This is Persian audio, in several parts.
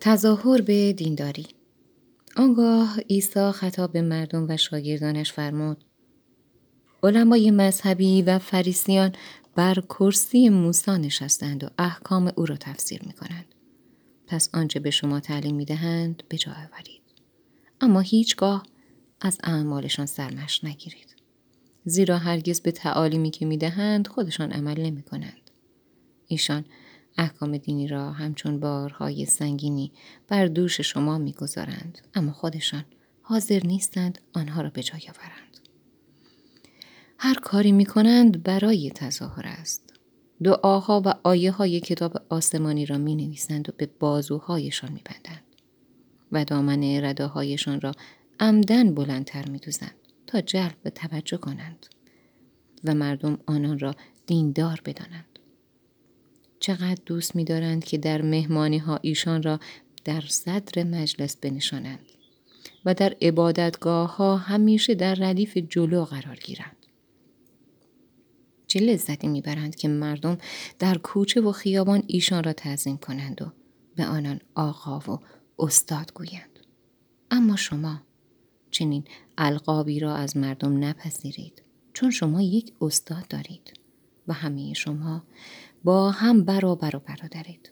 تظاهر به دینداری آنگاه عیسی خطاب به مردم و شاگردانش فرمود علمای مذهبی و فریسیان بر کرسی موسی نشستند و احکام او را تفسیر می کنند. پس آنچه به شما تعلیم می دهند به جا آورید. اما هیچگاه از اعمالشان سرمش نگیرید. زیرا هرگز به تعالیمی که می دهند خودشان عمل نمی کنند. ایشان احکام دینی را همچون بارهای سنگینی بر دوش شما می‌گذارند اما خودشان حاضر نیستند آنها را به جای آورند هر کاری می کنند برای تظاهر است دعاها و آیه های کتاب آسمانی را می نویسند و به بازوهایشان می بندند و دامن رداهایشان را عمدن بلندتر می دوزند تا جلب توجه کنند و مردم آنان را دیندار بدانند. چقدر دوست می دارند که در مهمانی ها ایشان را در صدر مجلس بنشانند و در عبادتگاه ها همیشه در ردیف جلو قرار گیرند. چه لذتی می‌برند که مردم در کوچه و خیابان ایشان را تعظیم کنند و به آنان آقا و استاد گویند. اما شما چنین القابی را از مردم نپذیرید چون شما یک استاد دارید و همه شما با هم برابر و برادرید.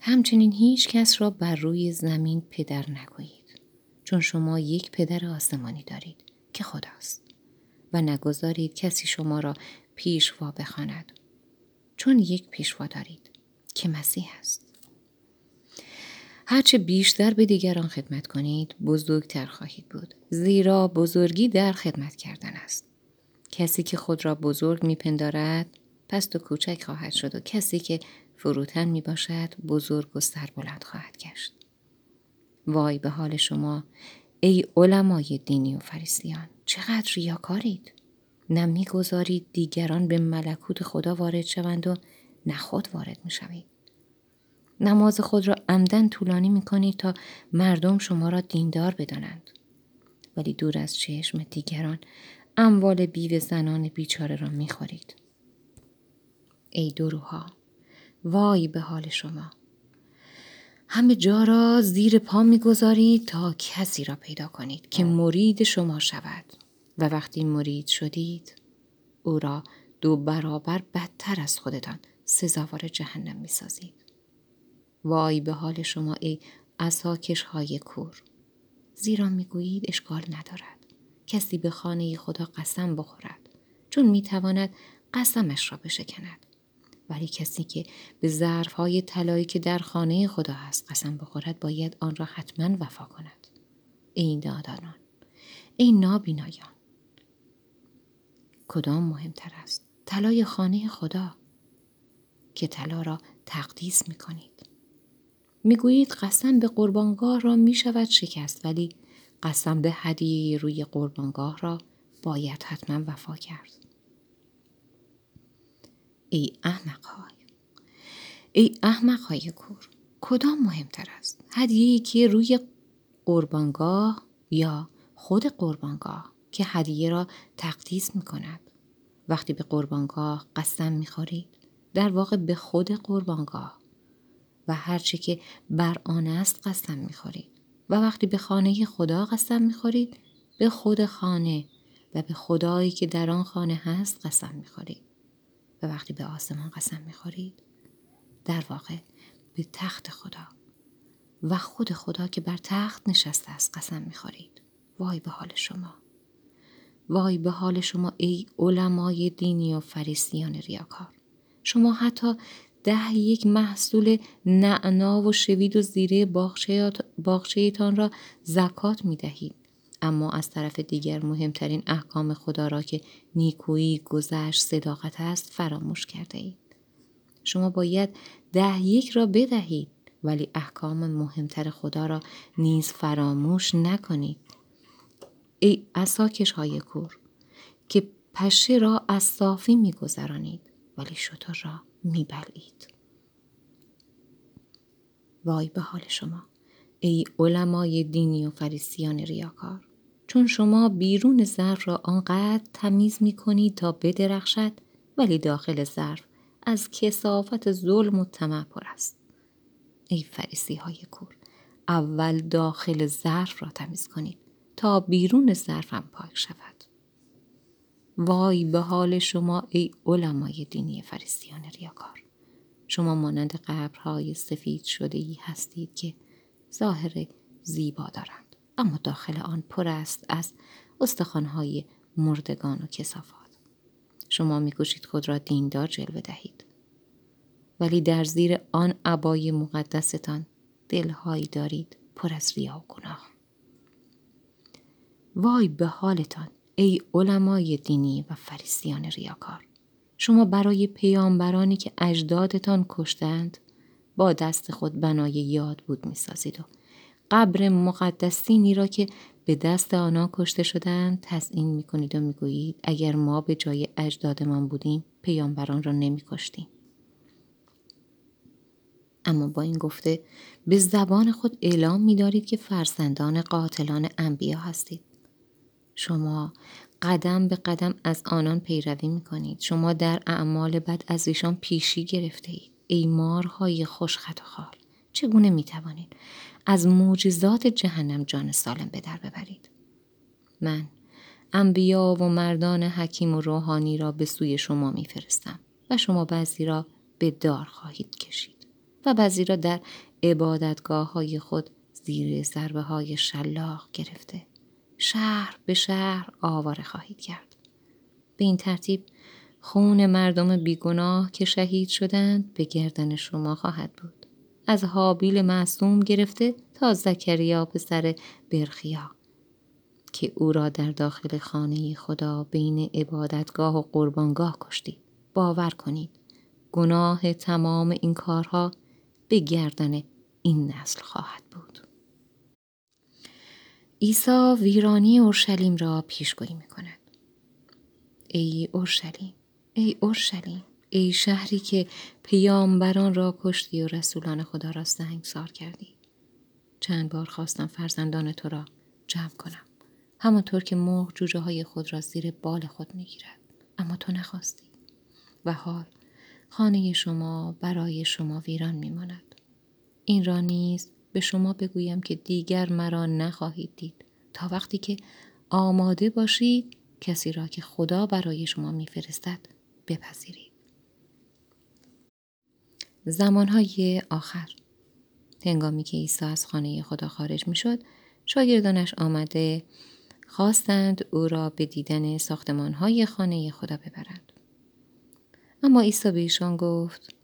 همچنین هیچ کس را بر روی زمین پدر نگویید چون شما یک پدر آسمانی دارید که خداست و نگذارید کسی شما را پیشوا بخواند چون یک پیشوا دارید که مسیح است. هرچه بیشتر به دیگران خدمت کنید بزرگتر خواهید بود زیرا بزرگی در خدمت کردن است. کسی که خود را بزرگ میپندارد پست و کوچک خواهد شد و کسی که فروتن می باشد بزرگ و سربلند خواهد گشت. وای به حال شما ای علمای دینی و فریسیان چقدر ریاکارید نه می‌گذارید دیگران به ملکوت خدا وارد شوند و نه خود وارد می شوید. نماز خود را عمدن طولانی می کنید تا مردم شما را دیندار بدانند. ولی دور از چشم دیگران اموال بیوه زنان بیچاره را می خورید. ای دروها وای به حال شما. همه جا را زیر پا می‌گذارید تا کسی را پیدا کنید که مرید شما شود. و وقتی مرید شدید او را دو برابر بدتر از خودتان سزاوار جهنم می‌سازید. وای به حال شما ای اساکش های کور. زیرا می‌گویید اشکال ندارد. کسی به خانه خدا قسم بخورد چون می‌تواند قسمش را بشکند. ولی کسی که به ظرف های طلایی که در خانه خدا هست قسم بخورد باید آن را حتما وفا کند. ای نادانان ای نابینایان کدام مهمتر است طلای خانه خدا که طلا را تقدیس می کنید قسم به قربانگاه را می شود شکست ولی قسم به هدیه روی قربانگاه را باید حتما وفا کرد. ای احمق های ای احمق های کور کدام مهمتر است؟ هدیه که روی قربانگاه یا خود قربانگاه که هدیه را تقدیس می کند؟ وقتی به قربانگاه قسم می خورید در واقع به خود قربانگاه و هرچه که بر آن است قسم می خورید. و وقتی به خانه خدا قسم می خورید به خود خانه و به خدایی که در آن خانه هست قسم می خورید و وقتی به آسمان قسم می‌خورید در واقع به تخت خدا و خود خدا که بر تخت نشسته است قسم می‌خورید. وای به حال شما. وای به حال شما ای علمای دینی و فریسیان ریاکار. شما حتی ده یک محصول نعنا و شوید و زیره باغچه را زکات می دهید اما از طرف دیگر مهمترین احکام خدا را که نیکویی گذشت صداقت است فراموش کرده اید. شما باید ده یک را بدهید ولی احکام مهمتر خدا را نیز فراموش نکنید. ای اساکش های کور که پشه را از صافی میگذرانید ولی شطور را میبلید. وای به حال شما. ای علمای دینی و فریسیان ریاکار. چون شما بیرون ظرف را آنقدر تمیز می کنید تا بدرخشد ولی داخل ظرف از کسافت ظلم و طمع پر است. ای فریسی های کور اول داخل ظرف را تمیز کنید تا بیرون ظرف هم پاک شود. وای به حال شما ای علمای دینی فریستیان ریاکار. شما مانند قبرهای سفید شده ای هستید که ظاهر زیبا دارند اما داخل آن پر است از استخوانهای مردگان و کسافات شما میکوشید خود را دیندار جلوه دهید. ولی در زیر آن عبای مقدستان دلهایی دارید پر از ریا و گناه. وای به حالتان ای علمای دینی و فریسیان ریاکار. شما برای پیامبرانی که اجدادتان کشتند با دست خود بنای یاد بود می‌سازید و قبر مقدسینی را که به دست آنها کشته شدند تزئین می‌کنید و می‌گویید اگر ما به جای اجدادمان بودیم پیامبران را نمیکشتیم. اما با این گفته به زبان خود اعلام میدارید که فرزندان قاتلان انبیا هستید. شما قدم به قدم از آنان پیروی می کنید. شما در اعمال بد از ایشان پیشی گرفته اید. ای مارهای خوشخط و خال. چگونه می توانید از معجزات جهنم جان سالم به در ببرید؟ من انبیا و مردان حکیم و روحانی را به سوی شما میفرستم و شما بعضی را به دار خواهید کشید و بعضی را در عبادتگاه های خود زیر ضربه های شلاق گرفته شهر به شهر آواره خواهید کرد. به این ترتیب خون مردم بیگناه که شهید شدند به گردن شما خواهد بود. از حابیل معصوم گرفته تا زکریا پسر برخیا که او را در داخل خانه خدا بین عبادتگاه و قربانگاه کشتید. باور کنید گناه تمام این کارها به گردن این نسل خواهد بود. عیسی ویرانی اورشلیم را پیشگویی می کند. ای اورشلیم ای اورشلیم ای شهری که پیامبران را کشتی و رسولان خدا را سنگسار کردی. چند بار خواستم فرزندان تو را جمع کنم. همانطور که مرغ جوجه های خود را زیر بال خود می‌گیرد. اما تو نخواستی. و حال خانه شما برای شما ویران میماند. این را نیز به شما بگویم که دیگر مرا نخواهید دید تا وقتی که آماده باشید کسی را که خدا برای شما میفرستد بپذیرید. زمانهای آخر هنگامی که عیسی از خانه خدا خارج می شد شاگردانش آمده خواستند او را به دیدن ساختمانهای خانه خدا ببرند. اما عیسی به ایشان گفت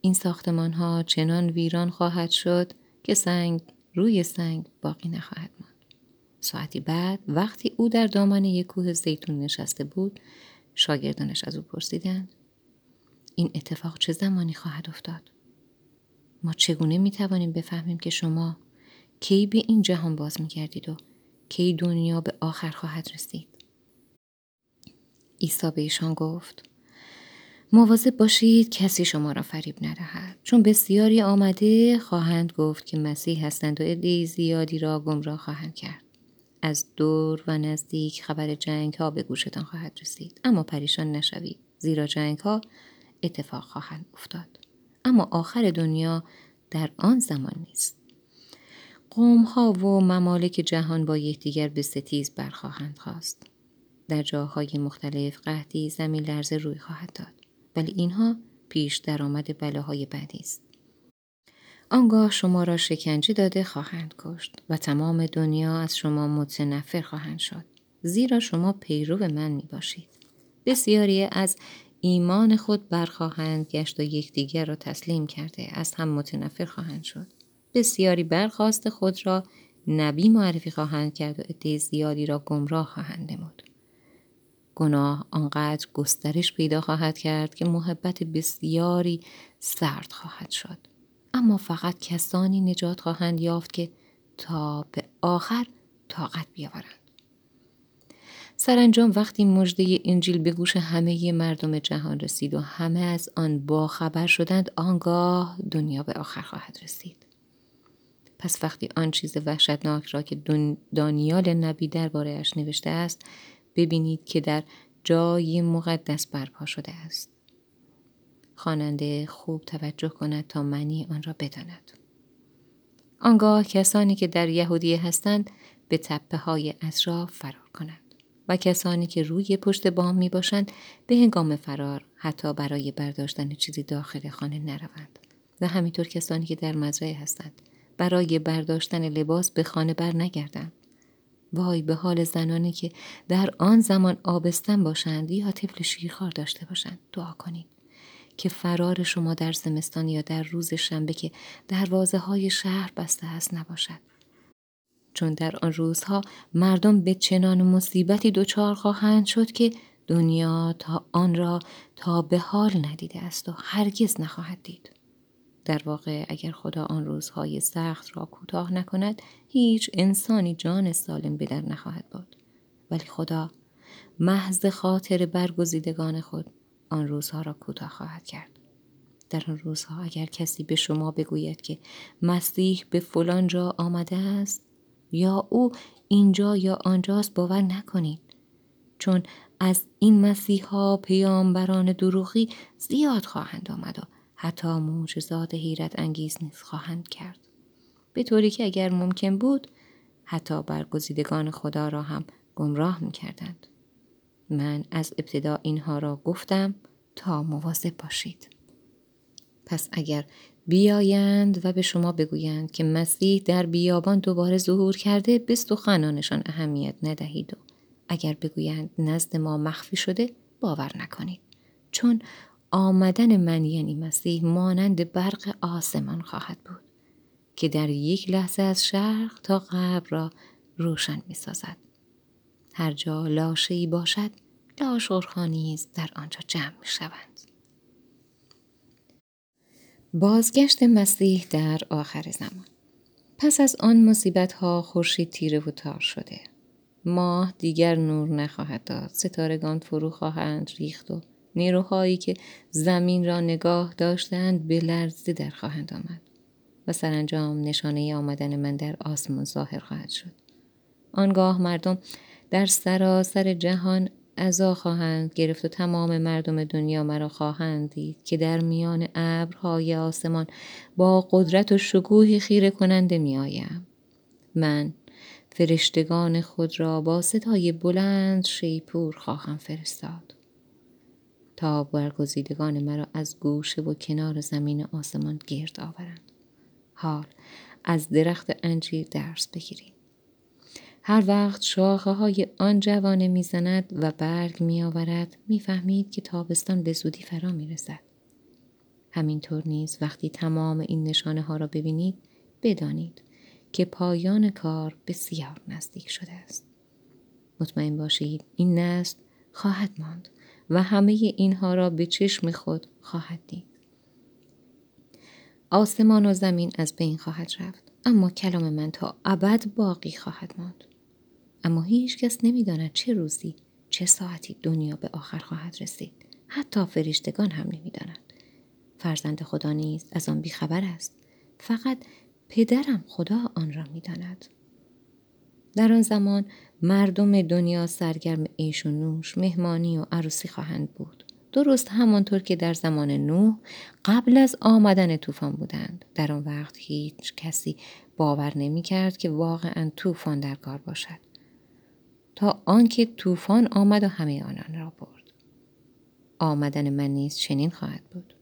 این ساختمانها چنان ویران خواهد شد که سنگ روی سنگ باقی نخواهد ماند. ساعتی بعد وقتی او در دامن یک کوه زیتون نشسته بود شاگردانش از او پرسیدند این اتفاق چه زمانی خواهد افتاد ما چگونه می توانیم بفهمیم که شما کی به این جهان باز می کردید و کی دنیا به آخر خواهد رسید عیسی به ایشان گفت مواظب باشید کسی شما را فریب ندهد. چون بسیاری آمده خواهند گفت که مسیح هستند و عده زیادی را گمراه خواهند کرد. از دور و نزدیک خبر جنگ ها به گوشتان خواهد رسید. اما پریشان نشوید. زیرا جنگ ها اتفاق خواهند افتاد. اما آخر دنیا در آن زمان نیست. قوم ها و ممالک جهان با یکدیگر به ستیز برخواهند خواست. در جاهای مختلف قحطی زمین لرزه روی خواهد داد. ولی اینها پیش درآمد بلاهای بدی است. آنگاه شما را شکنجه داده خواهند کشت و تمام دنیا از شما متنفر خواهند شد. زیرا شما پیرو من می باشید بسیاری از ایمان خود برخواهند گشت و یکدیگر را تسلیم کرده از هم متنفر خواهند شد. بسیاری برخواست خود را نبی معرفی خواهند کرد و عده زیادی را گمراه خواهند نمود. گناه آنقدر گسترش پیدا خواهد کرد که محبت بسیاری سرد خواهد شد. اما فقط کسانی نجات خواهند یافت که تا به آخر طاقت بیاورند. سرانجام وقتی مژده انجیل به گوش همه مردم جهان رسید و همه از آن باخبر شدند آنگاه دنیا به آخر خواهد رسید. پس وقتی آن چیز وحشتناک را که دانیال نبی دربارهاش نوشته است ببینید که در جای مقدس برپا شده است. خواننده خوب توجه کند تا معنی آن را بداند. آنگاه کسانی که در یهودیه هستند به تپه های اطراف فرار کنند و کسانی که روی پشت بام می باشند به هنگام فرار حتی برای برداشتن چیزی داخل خانه نروند و همینطور کسانی که در مزرعه هستند برای برداشتن لباس به خانه بر نگردند وای به حال زنانی که در آن زمان آبستن باشند یا طفل شیرخوار داشته باشند. دعا کنید که فرار شما در زمستان یا در روز شنبه که دروازه های شهر بسته است نباشد. چون در آن روزها مردم به چنان مصیبتی دچار خواهند شد که دنیا تا آن را تا به حال ندیده است و هرگز نخواهد دید. در واقع اگر خدا آن روزهای سخت را کوتاه نکند هیچ انسانی جان سالم به در نخواهد بود ولی خدا محض خاطر برگزیدگان خود آن روزها را کوتاه خواهد کرد. در آن روزها اگر کسی به شما بگوید که مسیح به فلان جا آمده است یا او اینجا یا آنجاست باور نکنید. چون از این مسیحا پیامبران دروغی زیاد خواهند آمد و حتی معجزات حیرت انگیز نیز خواهند کرد به طوری که اگر ممکن بود حتی برگزیدگان خدا را هم گمراه می کردند. من از ابتدا اینها را گفتم تا مواظب باشید. پس اگر بیایند و به شما بگویند که مسیح در بیابان دوباره ظهور کرده به سخنانشان اهمیت ندهید و اگر بگویند نزد ما مخفی شده باور نکنید چون آمدن من یعنی مسیح مانند برق آسمان خواهد بود که در یک لحظه از شرق تا غرب را روشن می سازد. هر جا لاشه ای باشد لاشورخانی است در آنجا جمع می شوند. بازگشت مسیح در آخر زمان پس از آن مصیبت ها خورشید تیره و تار شده ماه دیگر نور نخواهد داد ستارگان فرو خواهند ریخت و نیروهایی که زمین را نگاه داشتند به لرزه در خواهند آمد و سرانجام نشانه آمدن من در آسمان ظاهر خواهد شد. آنگاه مردم در سراسر جهان ازا خواهند گرفت و تمام مردم دنیا مرا خواهند دید که در میان ابرهای آسمان با قدرت و شکوهی خیره کننده میآیم من فرشتگان خود را با صدای بلند شیپور خواهم فرستاد. تا برگزیدگان مرا از گوشه و کنار زمین آسمان گرد آورند حال از درخت انجیر درس بگیرید هر وقت شاخه های آن جوانه می‌زند و برگ می آورد می‌فهمید که تابستان به زودی فرا می رسد. همینطور نیز وقتی تمام این نشانه ها را ببینید بدانید که پایان کار بسیار نزدیک شده است. مطمئن باشید این نسل خواهد ماند و همه اینها را به چشم خود خواهد دید. آسمان و زمین از بین خواهد رفت اما کلام من تا ابد باقی خواهد ماند. اما هیچ کس نمی‌داند چه روزی چه ساعتی دنیا به آخر خواهد رسید حتی فرشتگان هم نمی‌دانند فرزند خدا نیست از آن بیخبر است فقط پدرم خدا آن را می‌داند در آن زمان مردم دنیا سرگرم عیش و نوش مهمانی و عروسی خواهند بود. درست همانطور که در زمان نوح قبل از آمدن طوفان بودند. در آن وقت هیچ کسی باور نمی کرد که واقعا طوفان در کار باشد. تا آنکه طوفان آمد و همه آنان را برد. آمدن من نیز چنین خواهد بود.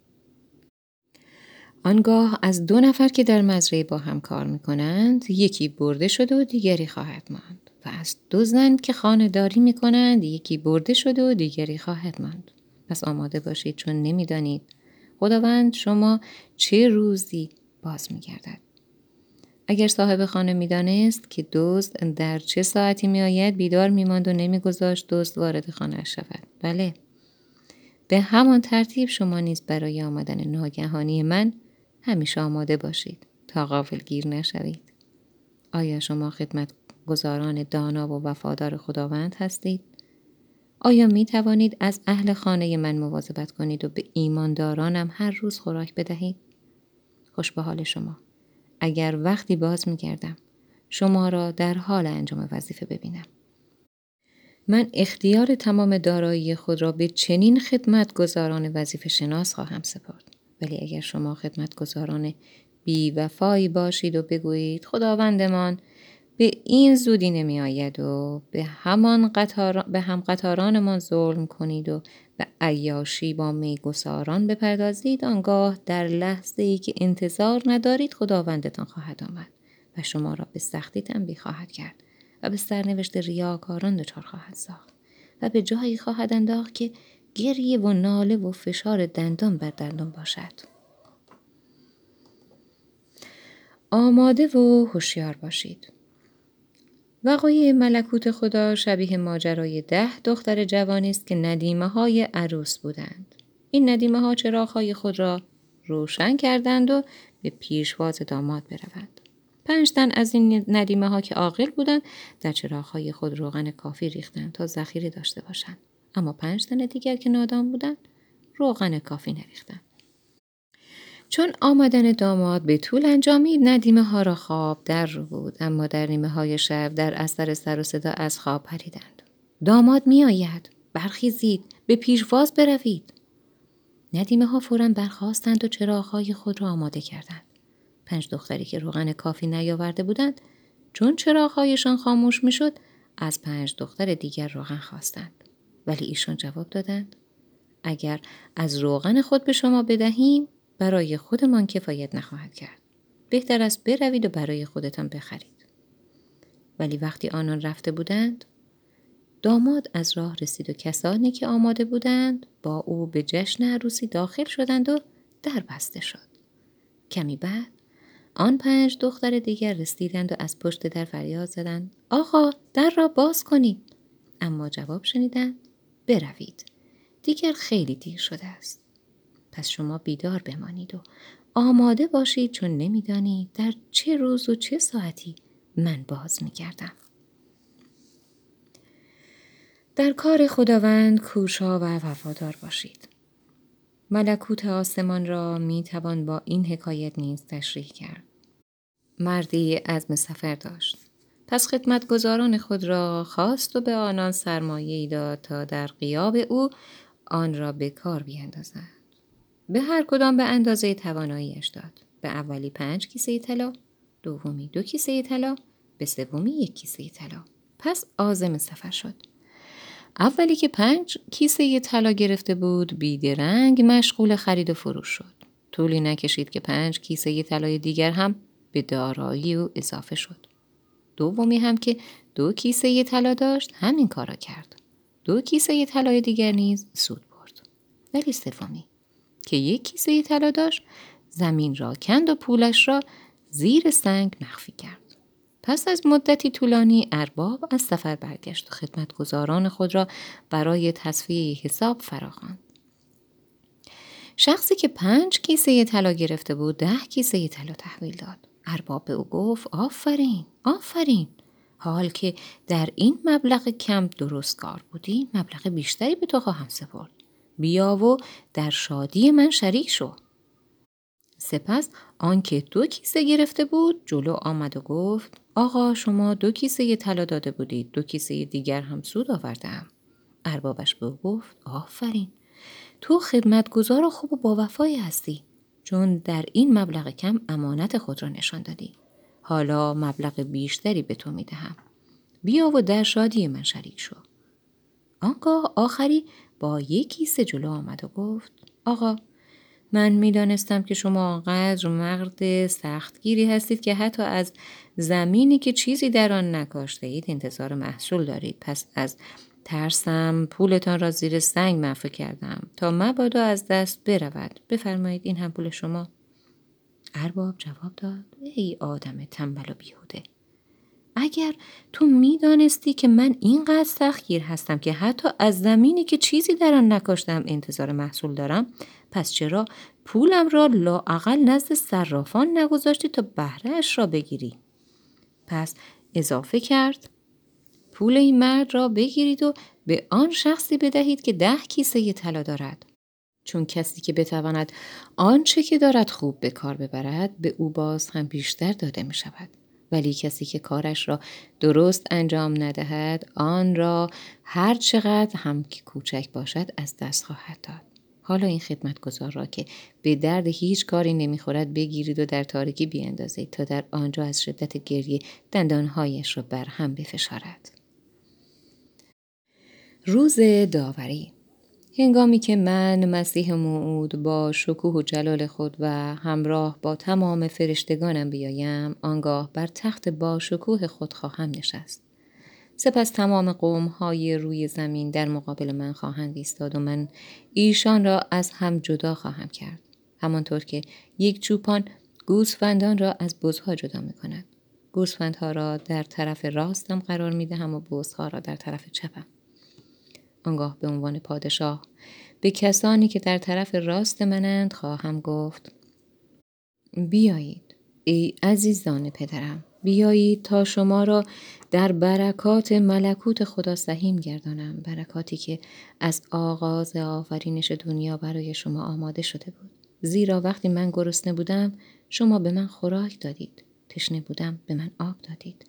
آنگاه از دو نفر که در مزرعه با هم کار می کنند یکی برده شده و دیگری خواهد ماند و از دو زن که خانه داری می کنند یکی برده شده و دیگری خواهد ماند. پس آماده باشید چون نمی‌دانید. خداوند شما چه روزی باز می گردد. اگر صاحب خانه می‌دانست که دزد در چه ساعتی میآید بیدار میماند و نمیگذاشت دزد وارد خانه شود. بله. به همان ترتیب شما نیز برای آمدن ناگهانی من همیشه آماده باشید تا غافل گیر نشوید آیا شما خدمت گزاران دانا و وفادار خداوند هستید؟ آیا می توانید از اهل خانه من مواظبت کنید و به ایماندارانم هر روز خوراک بدهید؟ خوش به حال شما. اگر وقتی باز می کردم شما را در حال انجام وظیفه ببینم. من اختیار تمام دارایی خود را به چنین خدمت گذاران وظیفه شناس خواهم سپرد. ولی اگر شما خدمت گذاران بی وفایی باشید و بگویید خداوندمان به این زودی نمی آید و به همان قطار... به هم قطارانمان ظلم کنید و به عیاشی با میگساران بپردازید آنگاه در لحظه ای که انتظار ندارید خداوندتان خواهد آمد و شما را به سختی تنبیه خواهد کرد و به سرنوشت ریاکاران دچار خواهد ساخت و به جایی خواهد انداخت که گریه و ناله و فشار دندان بر دندان باشد آماده و هوشیار باشید وقایع ملکوت خدا شبیه ماجرای ده دختر جوانی است که ندیمه های عروس بودند. این ندیمه ها چراغ های خود را روشن کردند و به پیشواز داماد بروند. پنج تن از این ندیمه ها که عاقل بودند در چراغ های خود روغن کافی ریختند تا ذخیره داشته باشند. اما پنج تن دیگر که نادان بودند روغن کافی نریختند. چون آمدن داماد به طول انجامید ندیمه ها را خواب در رو بود اما در نیمه های شب در اثر سر و صدا از خواب پریدند. داماد می آید. برخیزید. به پیشواز بروید. ندیمه ها فورا برخواستند و چراغهای خود را آماده کردند. پنج دختری که روغن کافی نیاورده بودند چون چراغهایشان خاموش می‌شد از پنج دختر دیگر روغن خواستند ولی ایشان جواب دادند اگر از روغن خود به شما بدهیم برای خودمان کفایت نخواهد کرد. بهتر است بروید و برای خودتان بخرید. ولی وقتی آنان رفته بودند داماد از راه رسید و کسانی که آماده بودند با او به جشن عروسی داخل شدند و در بسته شد. کمی بعد آن پنج دختر دیگر رسیدند و از پشت در فریاد زدند آقا در را باز کنید اما جواب شنیدند بروید دیگر خیلی دیر شده است پس شما بیدار بمانید و آماده باشید چون نمی‌دانید در چه روز و چه ساعتی من باز میگردم. در کار خداوند کوشا و وفادار باشید. ملکوت آسمان را می توان با این حکایت نیز تشریح کرد. مردی عزم سفر داشت. پس خدمتگزاران خود را خواست و به آنان سرمایه داد تا در قیاب او آن را به کار بیندازند. به هر کدام به اندازه تواناییش داد. به اولی پنج کیسه طلا، دومی دو کیسه طلا، به سومی یک کیسه طلا. پس آزم سفر شد. اولی که پنج کیسه طلا گرفته بود بیدرنگ مشغول خرید و فروش شد. طولی نکشید که پنج کیسه طلای دیگر هم به دارایی او اضافه شد. دومی هم که دو کیسه طلا داشت همین کارا کرد. دو کیسه طلای دیگر نیز سود برد. ولی سومی که یک کیسه طلا داشت زمین را کند و پولش را زیر سنگ مخفی کرد. پس از مدتی طولانی ارباب از سفر برگشت و خدمتگزاران خود را برای تصفیه حساب فراخواند. شخصی که پنج کیسه طلا گرفته بود ده کیسه طلا تحویل داد. ارباب او گفت آفرین آفرین حال که در این مبلغ کم درست کار بودی مبلغ بیشتری به تو خواهم سپرد. بیا و در شادی من شریک شو. سپس آنکه دو کیسه گرفته بود جلو آمد و گفت آقا شما دو کیسه طلا داده بودید دو کیسه دیگر هم سود آوردم اربابش به گفت آفرین تو خدمتگزار خوب و با وفایی هستی چون در این مبلغ کم امانت خود را نشان دادی. حالا مبلغ بیشتری به تو می‌دهم. بیا و در شادی من شریک شو. آنگاه آخری با یک کیسه جلو آمد و گفت آقا من می‌دانستم که شما آنقدر مرد سختگیری هستید که حتی از زمینی که چیزی در آن نکاشته اید انتظار محصول دارید. پس از ترسم پولتان را زیر سنگ مخفی کردم. تا مبادا از دست برود. بفرمایید این هم پول شما. ارباب جواب داد. ای آدم تنبل و بیهوده. اگر تو می‌دانستی که من اینقدر سختگیر هستم که حتی از زمینی که چیزی در آن نکاشتم انتظار محصول دارم پس چرا پولم را لااقل نزد صرافان نگذاشتی تا بهرهاش را بگیری؟ پس اضافه کرد. پول این مرد را بگیرید و به آن شخصی بدهید که ده کیسه طلا دارد چون کسی که بتواند آنچه که دارد خوب به کار ببرد به او باز هم بیشتر داده می شود. ولی کسی که کارش را درست انجام ندهد آن را هر چقدر هم که کوچک باشد از دست خواهد داد. حالا این خدمتگزار را که به درد هیچ کاری نمی‌خورد بگیرید و در تاریکی بیاندازید تا در آنجا از شدت گریه دندانهایش را بر هم بفشارد روز داوری. هنگامی که من مسیح موعود با شکوه و جلال خود و همراه با تمام فرشتگانم بیایم آنگاه بر تخت با شکوه خود خواهم نشست. سپس تمام قوم های روی زمین در مقابل من خواهند ایستاد و من ایشان را از هم جدا خواهم کرد. همانطور که یک چوپان گوسفندان را از بزها جدا می کند گوسفندها را در طرف راستم قرار می دهم و بزها را در طرف چپم. آنگاه به عنوان پادشاه. به کسانی که در طرف راست منند خواهم گفت بیایید ای عزیزان پدرم بیایید تا شما را در برکات ملکوت خدا سهیم گردانم برکاتی که از آغاز آفرینش دنیا برای شما آماده شده بود. زیرا وقتی من گرسنه بودم شما به من خوراک دادید تشنه بودم به من آب دادید.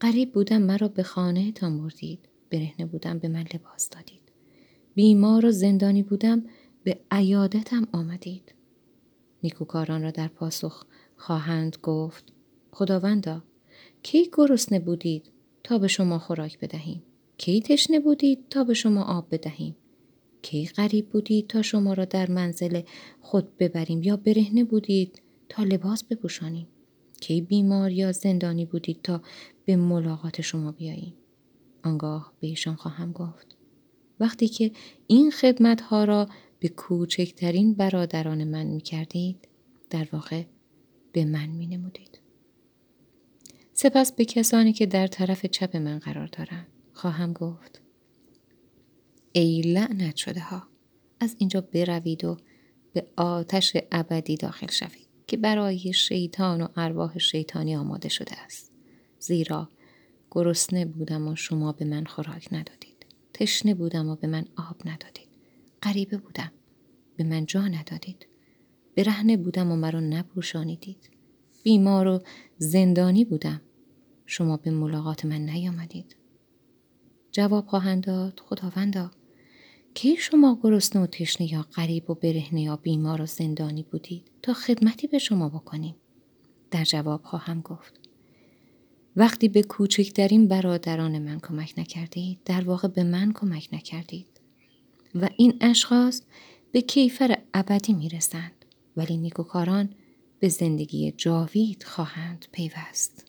قریب بودم مرا به خانه تا مردید برهنه بودم به من لباس دادید. بیمار و زندانی بودم به عیادتم آمدید. نیکوکاران را در پاسخ خواهند گفت خداوندا کی گرسنه بودید تا به شما خوراک بدهیم؟ کی تشنه بودید تا به شما آب بدهیم؟ کی غریب بودید تا شما را در منزل خود ببریم یا برهنه بودید تا لباس بپوشانیم؟ کی بیمار یا زندانی بودید تا به ملاقات شما بیاییم؟ آنگاه به ایشان خواهم گفت وقتی که این خدمت ها را به کوچکترین برادران من می کردید در واقع به من می نمودید. سپس به کسانی که در طرف چپ من قرار دارند خواهم گفت ای لعنت شده ها از اینجا بروید و به آتش ابدی داخل شوید که برای شیطان و ارواح شیطانی آماده شده است زیرا گرسنه بودم و شما به من خوراک ندادید. تشنه بودم و به من آب ندادید. غریبه بودم. به من جا ندادید. برهنه بودم و مرا نپوشانیدید. بیمار و زندانی بودم. شما به ملاقات من نیامدید. جواب خواهند داد خداوندا کی شما گرسنه و تشنه یا غریب و برهنه یا بیمار و زندانی بودید؟ تا خدمتی به شما بکنیم. در جواب خواهم گفت. وقتی به کوچکترین برادران من کمک نکردید در واقع به من کمک نکردید. و این اشخاص به کیفر ابدی می‌رسند ولی نیکوکاران به زندگی جاوید خواهند پیوست.